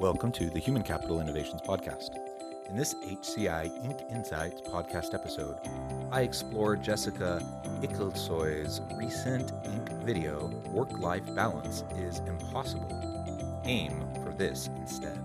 Welcome to the Human Capital Innovations Podcast. In this HCI Inc. Insights podcast episode, I explore Jessica Iclisoy's recent Inc. video, Work Life Balance is Impossible. Aim for this instead.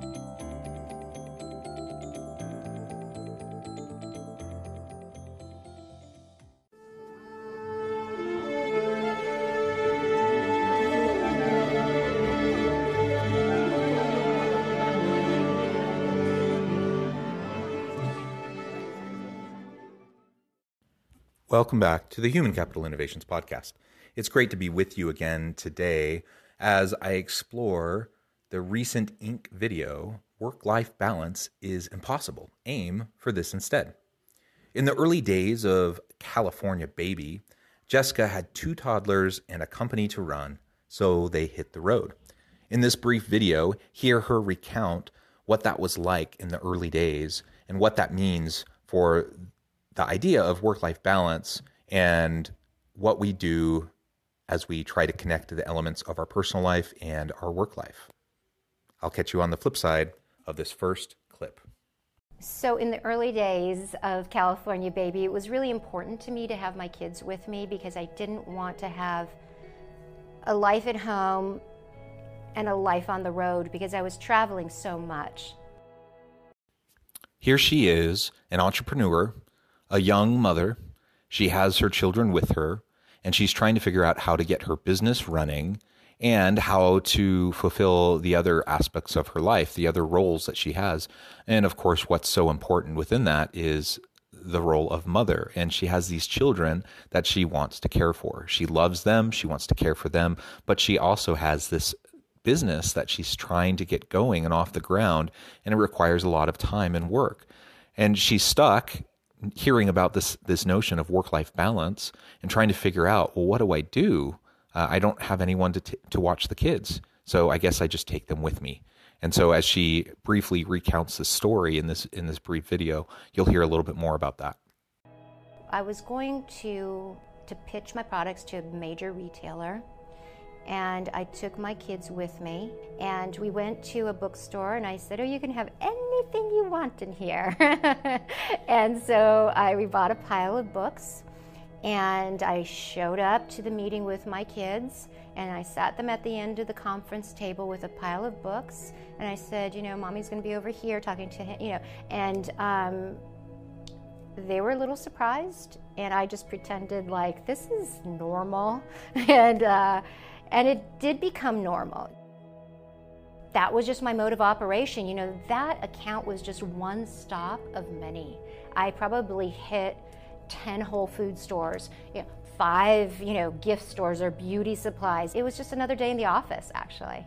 Welcome back to the Human Capital Innovations Podcast. It's great to be with you again today as I explore the recent Inc. video Work Life Balance is Impossible. Aim for this instead. In the early days of California Baby, Jessica had two toddlers and a company to run, so they hit the road. In this brief video, hear her recount what that was like in the early days and what that means for the idea of work life balance and what we do as we try to connect to the elements of our personal life and our work life. I'll catch you on the flip side of this first clip. So, in the early days of California Baby, it was really important to me to have my kids with me because I didn't want to have a life at home and a life on the road because I was traveling so much. Here she is, an entrepreneur a young mother. She has her children with her, and she's trying to figure out how to get her business running and how to fulfill the other aspects of her life, the other roles that she has. And of course, what's so important within that is the role of mother. And she has these children that she wants to care for. She loves them, she wants to care for them, but she also has this business that she's trying to get going and off the ground, and it requires a lot of time and work. And she's stuck hearing about this this notion of work life balance and trying to figure out well what do I do? Uh, I don't have anyone to t- to watch the kids, so I guess I just take them with me. And so as she briefly recounts the story in this in this brief video, you'll hear a little bit more about that. I was going to to pitch my products to a major retailer and I took my kids with me and we went to a bookstore and I said, "Oh, you can have anything you want in here." and so I we bought a pile of books and I showed up to the meeting with my kids and I sat them at the end of the conference table with a pile of books and I said, "You know, mommy's going to be over here talking to him, you know." And um, they were a little surprised and I just pretended like this is normal and uh, and it did become normal. That was just my mode of operation. You know, that account was just one stop of many. I probably hit 10 Whole Food stores, you know, five, you know, gift stores or beauty supplies. It was just another day in the office, actually.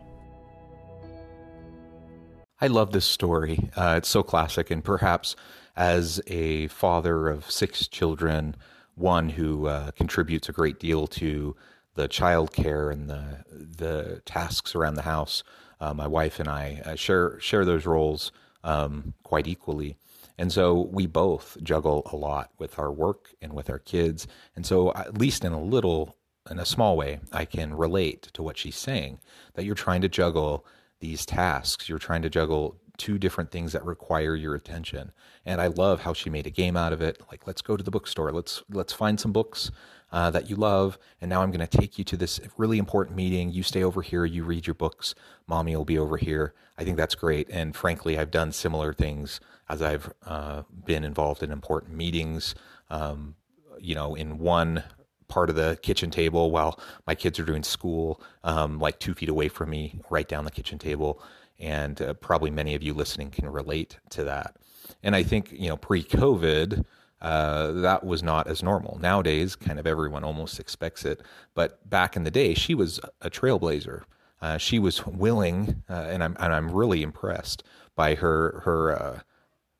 I love this story. Uh, it's so classic, and perhaps as a father of six children, one who uh, contributes a great deal to the child care and the the tasks around the house. Uh, my wife and I uh, share share those roles um, quite equally, and so we both juggle a lot with our work and with our kids. And so, at least in a little, in a small way, I can relate to what she's saying. That you're trying to juggle these tasks. You're trying to juggle two different things that require your attention. And I love how she made a game out of it. Like, let's go to the bookstore. Let's let's find some books uh, that you love. And now I'm going to take you to this really important meeting. You stay over here, you read your books. Mommy will be over here. I think that's great. And frankly, I've done similar things as I've uh, been involved in important meetings. Um, you know, in one part of the kitchen table while my kids are doing school, um, like two feet away from me, right down the kitchen table. And uh, probably many of you listening can relate to that. And I think, you know, pre COVID, uh, that was not as normal. Nowadays, kind of everyone almost expects it. But back in the day, she was a trailblazer. Uh, she was willing, uh, and I'm and I'm really impressed by her her uh,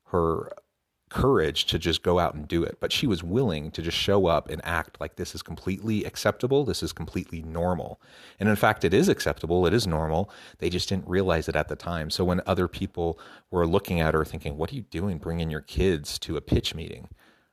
her courage to just go out and do it. But she was willing to just show up and act like this is completely acceptable. This is completely normal. And in fact, it is acceptable. It is normal. They just didn't realize it at the time. So when other people were looking at her thinking, what are you doing bringing your kids to a pitch meeting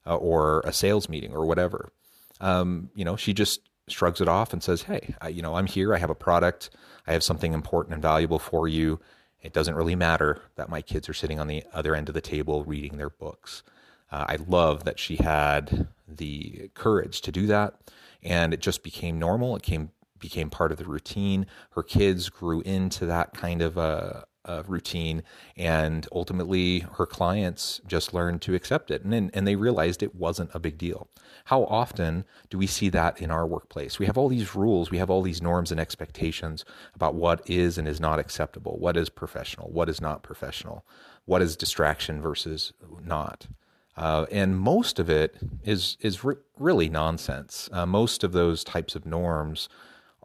uh, or a sales meeting or whatever? Um, you know, she just shrugs it off and says, hey, I, you know, I'm here. I have a product. I have something important and valuable for you. It doesn't really matter that my kids are sitting on the other end of the table reading their books. Uh, I love that she had the courage to do that, and it just became normal. It came became part of the routine. Her kids grew into that kind of a, uh, routine, and ultimately her clients just learned to accept it, and and they realized it wasn't a big deal. How often do we see that in our workplace? We have all these rules, we have all these norms and expectations about what is and is not acceptable, what is professional, what is not professional, what is distraction versus not. Uh, and most of it is is re- really nonsense. Uh, most of those types of norms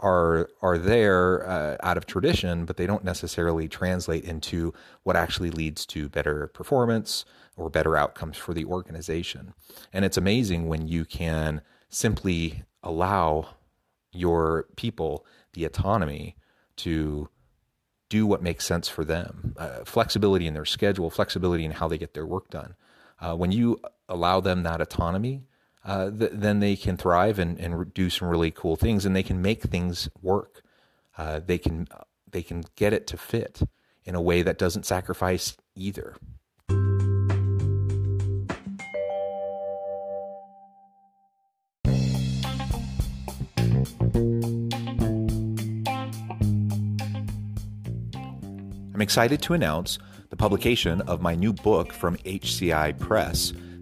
are are there uh, out of tradition, but they don't necessarily translate into what actually leads to better performance or better outcomes for the organization. And it's amazing when you can simply allow your people the autonomy to do what makes sense for them, uh, flexibility in their schedule, flexibility in how they get their work done. Uh, when you allow them that autonomy, uh, th- then they can thrive and, and do some really cool things, and they can make things work. Uh, they can they can get it to fit in a way that doesn't sacrifice either. I'm excited to announce the publication of my new book from HCI Press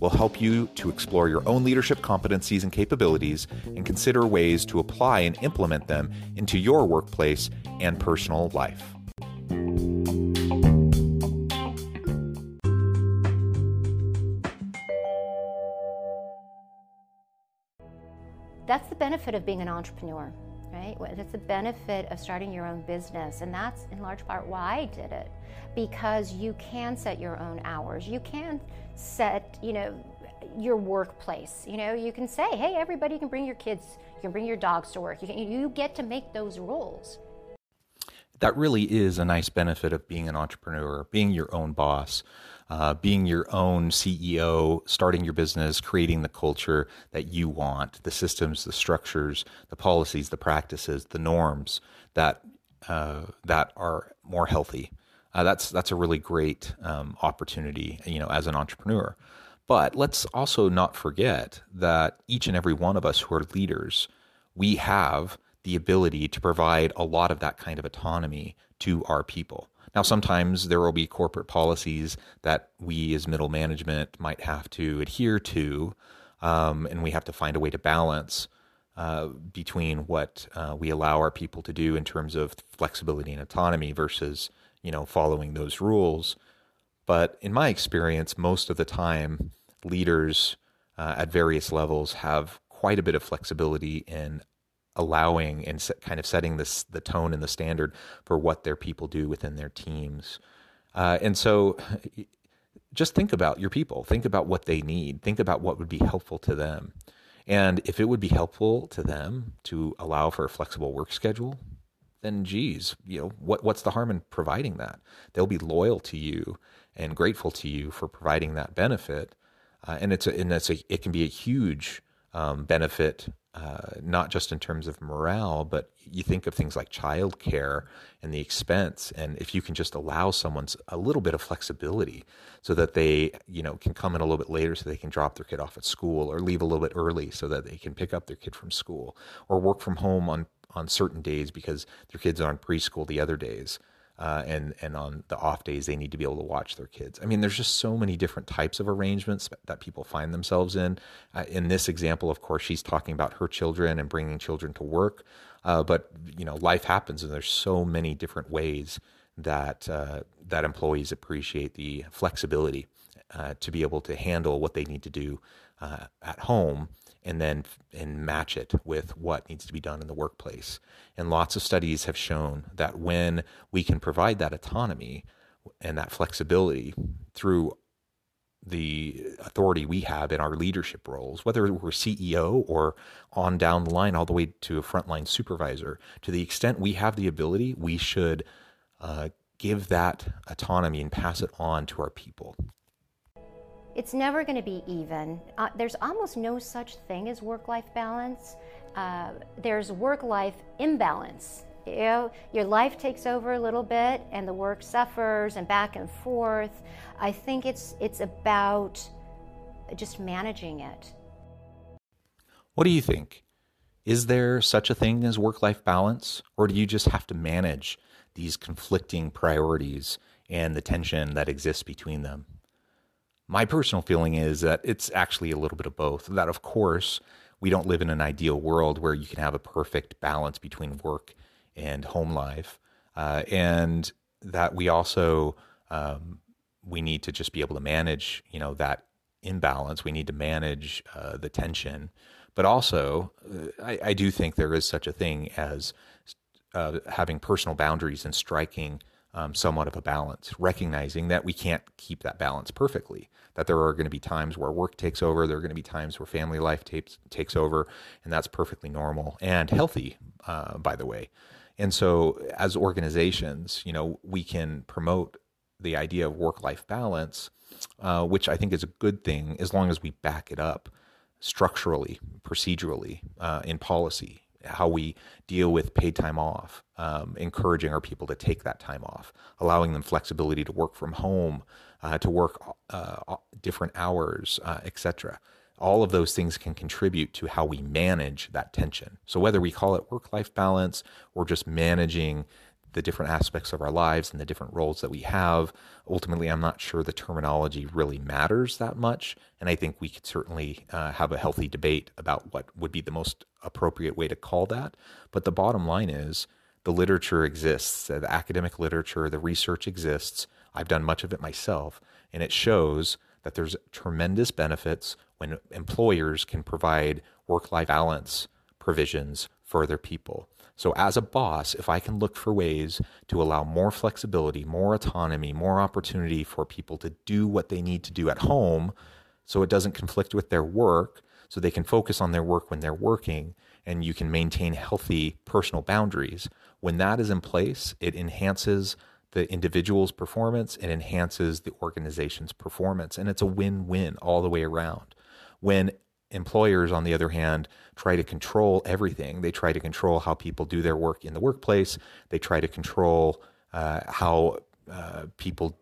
will help you to explore your own leadership competencies and capabilities and consider ways to apply and implement them into your workplace and personal life. That's the benefit of being an entrepreneur, right? That's the benefit of starting your own business. And that's in large part why I did it. Because you can set your own hours. You can set, you know, your workplace. You know, you can say, hey, everybody can bring your kids, you can bring your dogs to work. You, can, you get to make those rules. That really is a nice benefit of being an entrepreneur, being your own boss, uh, being your own CEO, starting your business, creating the culture that you want, the systems, the structures, the policies, the practices, the norms that uh, that are more healthy uh, that's that's a really great um, opportunity, you know, as an entrepreneur. But let's also not forget that each and every one of us who are leaders, we have the ability to provide a lot of that kind of autonomy to our people. Now, sometimes there will be corporate policies that we as middle management might have to adhere to, um, and we have to find a way to balance uh, between what uh, we allow our people to do in terms of flexibility and autonomy versus you know, following those rules. But in my experience, most of the time, leaders uh, at various levels have quite a bit of flexibility in allowing and kind of setting this the tone and the standard for what their people do within their teams. Uh, and so, just think about your people. Think about what they need. Think about what would be helpful to them. And if it would be helpful to them to allow for a flexible work schedule, then geez, you know, what, what's the harm in providing that? They'll be loyal to you and grateful to you for providing that benefit. Uh, and it's a, and it's a, it can be a huge um, benefit uh, not just in terms of morale, but you think of things like childcare and the expense. And if you can just allow someone a little bit of flexibility so that they, you know, can come in a little bit later so they can drop their kid off at school or leave a little bit early so that they can pick up their kid from school or work from home on, on certain days because their kids are in preschool the other days uh, and and on the off days they need to be able to watch their kids. I mean, there's just so many different types of arrangements that people find themselves in. Uh, in this example, of course, she's talking about her children and bringing children to work, uh, but you know, life happens, and there's so many different ways that uh, that employees appreciate the flexibility uh, to be able to handle what they need to do uh, at home and then and match it with what needs to be done in the workplace. And lots of studies have shown that when we can provide that autonomy and that flexibility through the authority we have in our leadership roles, whether we're CEO or on down the line all the way to a frontline supervisor, to the extent we have the ability, we should uh, give that autonomy and pass it on to our people. It's never going to be even. Uh, there's almost no such thing as work life balance. Uh, there's work life imbalance. You know, your life takes over a little bit and the work suffers and back and forth. I think it's, it's about just managing it. What do you think? Is there such a thing as work life balance, or do you just have to manage these conflicting priorities and the tension that exists between them? My personal feeling is that it's actually a little bit of both. That, of course, we don't live in an ideal world where you can have a perfect balance between work and home life, uh, and that we also um, we need to just be able to manage, you know, that imbalance. We need to manage uh, the tension, but also uh, I, I, do think there is such a thing as uh, having personal boundaries and striking um, somewhat of a balance, recognizing that we can't keep that balance perfectly, that there are going to be times where work takes over, there are going to be times where family life takes, takes over, and that's perfectly normal and healthy, uh, by the way. And so, as organizations, you know, we can promote the idea of work life balance, uh, which I think is a good thing as long as we back it up structurally, procedurally, uh, in policy, how we deal with paid time off, um, encouraging our people to take that time off, allowing them flexibility to work from home, uh, to work uh, different hours, uh, etc. All of those things can contribute to how we manage that tension. So whether we call it work-life balance or just managing the different aspects of our lives and the different roles that we have. Ultimately, I'm not sure the terminology really matters that much. And I think we could certainly uh, have a healthy debate about what would be the most appropriate way to call that. But the bottom line is the literature exists, the academic literature, the research exists. I've done much of it myself, and it shows that there's tremendous benefits when employers can provide work life balance provisions for their people. So, as a boss, if I can look for ways to allow more flexibility, more autonomy, more opportunity for people to do what they need to do at home so it doesn't conflict with their work, so they can focus on their work when they're working, and you can maintain healthy personal boundaries, when that is in place, it enhances the individual's performance, it enhances the organization's performance, and it's a win win all the way around. When Employers, on the other hand, try to control everything. They try to control how people do their work in the workplace. They try to control uh, how uh, people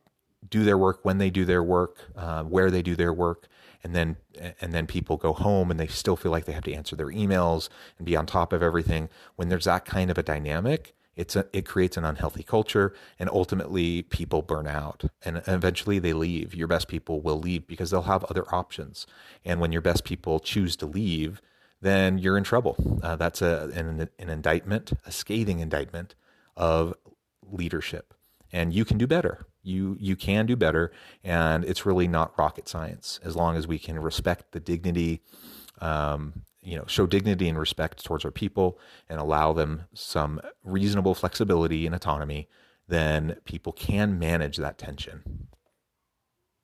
do their work, when they do their work, uh, where they do their work, and then and then people go home and they still feel like they have to answer their emails and be on top of everything. When there's that kind of a dynamic, it's a, it creates an unhealthy culture, and ultimately people burn out, and eventually they leave. Your best people will leave because they'll have other options, and when your best people choose to leave, then you're in trouble. Uh, that's a an, an indictment, a scathing indictment of leadership, and you can do better. You you can do better, and it's really not rocket science as long as we can respect the dignity um, you know, show dignity and respect towards our people and allow them some reasonable flexibility and autonomy, then people can manage that tension.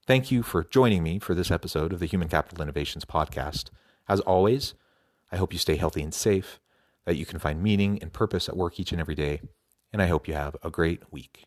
Thank you for joining me for this episode of the Human Capital Innovations podcast. As always, I hope you stay healthy and safe, that you can find meaning and purpose at work each and every day, and I hope you have a great week.